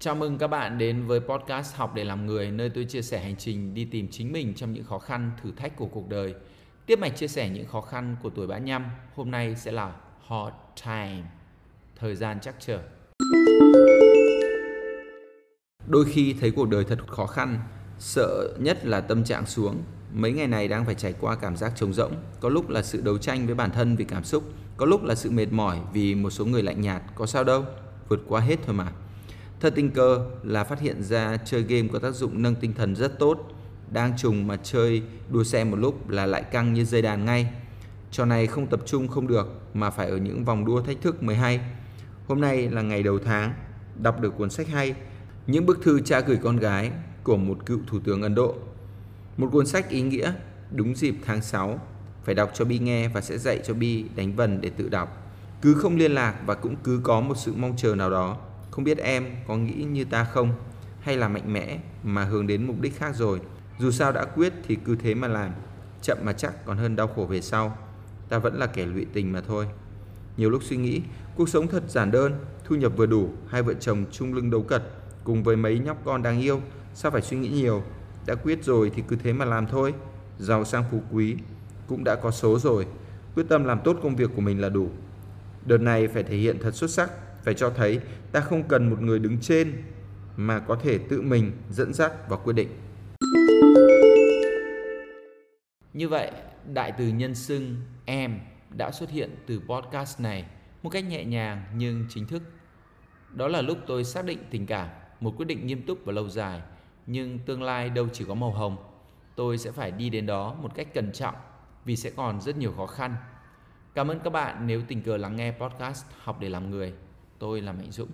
Chào mừng các bạn đến với podcast Học để làm người nơi tôi chia sẻ hành trình đi tìm chính mình trong những khó khăn, thử thách của cuộc đời. Tiếp mạch chia sẻ những khó khăn của tuổi bã nhăm, hôm nay sẽ là hard time, thời gian chắc chờ. Đôi khi thấy cuộc đời thật khó khăn, sợ nhất là tâm trạng xuống. Mấy ngày này đang phải trải qua cảm giác trống rỗng, có lúc là sự đấu tranh với bản thân vì cảm xúc, có lúc là sự mệt mỏi vì một số người lạnh nhạt, có sao đâu, vượt qua hết thôi mà. Thật tình cờ là phát hiện ra chơi game có tác dụng nâng tinh thần rất tốt. Đang trùng mà chơi đua xe một lúc là lại căng như dây đàn ngay. Trò này không tập trung không được mà phải ở những vòng đua thách thức mới hay. Hôm nay là ngày đầu tháng, đọc được cuốn sách hay Những bức thư cha gửi con gái của một cựu thủ tướng Ấn Độ. Một cuốn sách ý nghĩa đúng dịp tháng 6 phải đọc cho Bi nghe và sẽ dạy cho Bi đánh vần để tự đọc. Cứ không liên lạc và cũng cứ có một sự mong chờ nào đó không biết em có nghĩ như ta không hay là mạnh mẽ mà hướng đến mục đích khác rồi. Dù sao đã quyết thì cứ thế mà làm. Chậm mà chắc còn hơn đau khổ về sau. Ta vẫn là kẻ lụy tình mà thôi. Nhiều lúc suy nghĩ, cuộc sống thật giản đơn, thu nhập vừa đủ, hai vợ chồng chung lưng đấu cật, cùng với mấy nhóc con đáng yêu, sao phải suy nghĩ nhiều. Đã quyết rồi thì cứ thế mà làm thôi. Giàu sang phú quý, cũng đã có số rồi. Quyết tâm làm tốt công việc của mình là đủ. Đợt này phải thể hiện thật xuất sắc, phải cho thấy ta không cần một người đứng trên mà có thể tự mình dẫn dắt và quyết định. Như vậy, đại từ nhân xưng em đã xuất hiện từ podcast này một cách nhẹ nhàng nhưng chính thức. Đó là lúc tôi xác định tình cảm, một quyết định nghiêm túc và lâu dài, nhưng tương lai đâu chỉ có màu hồng. Tôi sẽ phải đi đến đó một cách cẩn trọng vì sẽ còn rất nhiều khó khăn. Cảm ơn các bạn nếu tình cờ lắng nghe podcast Học để làm người. Tôi là Mạnh Dũng.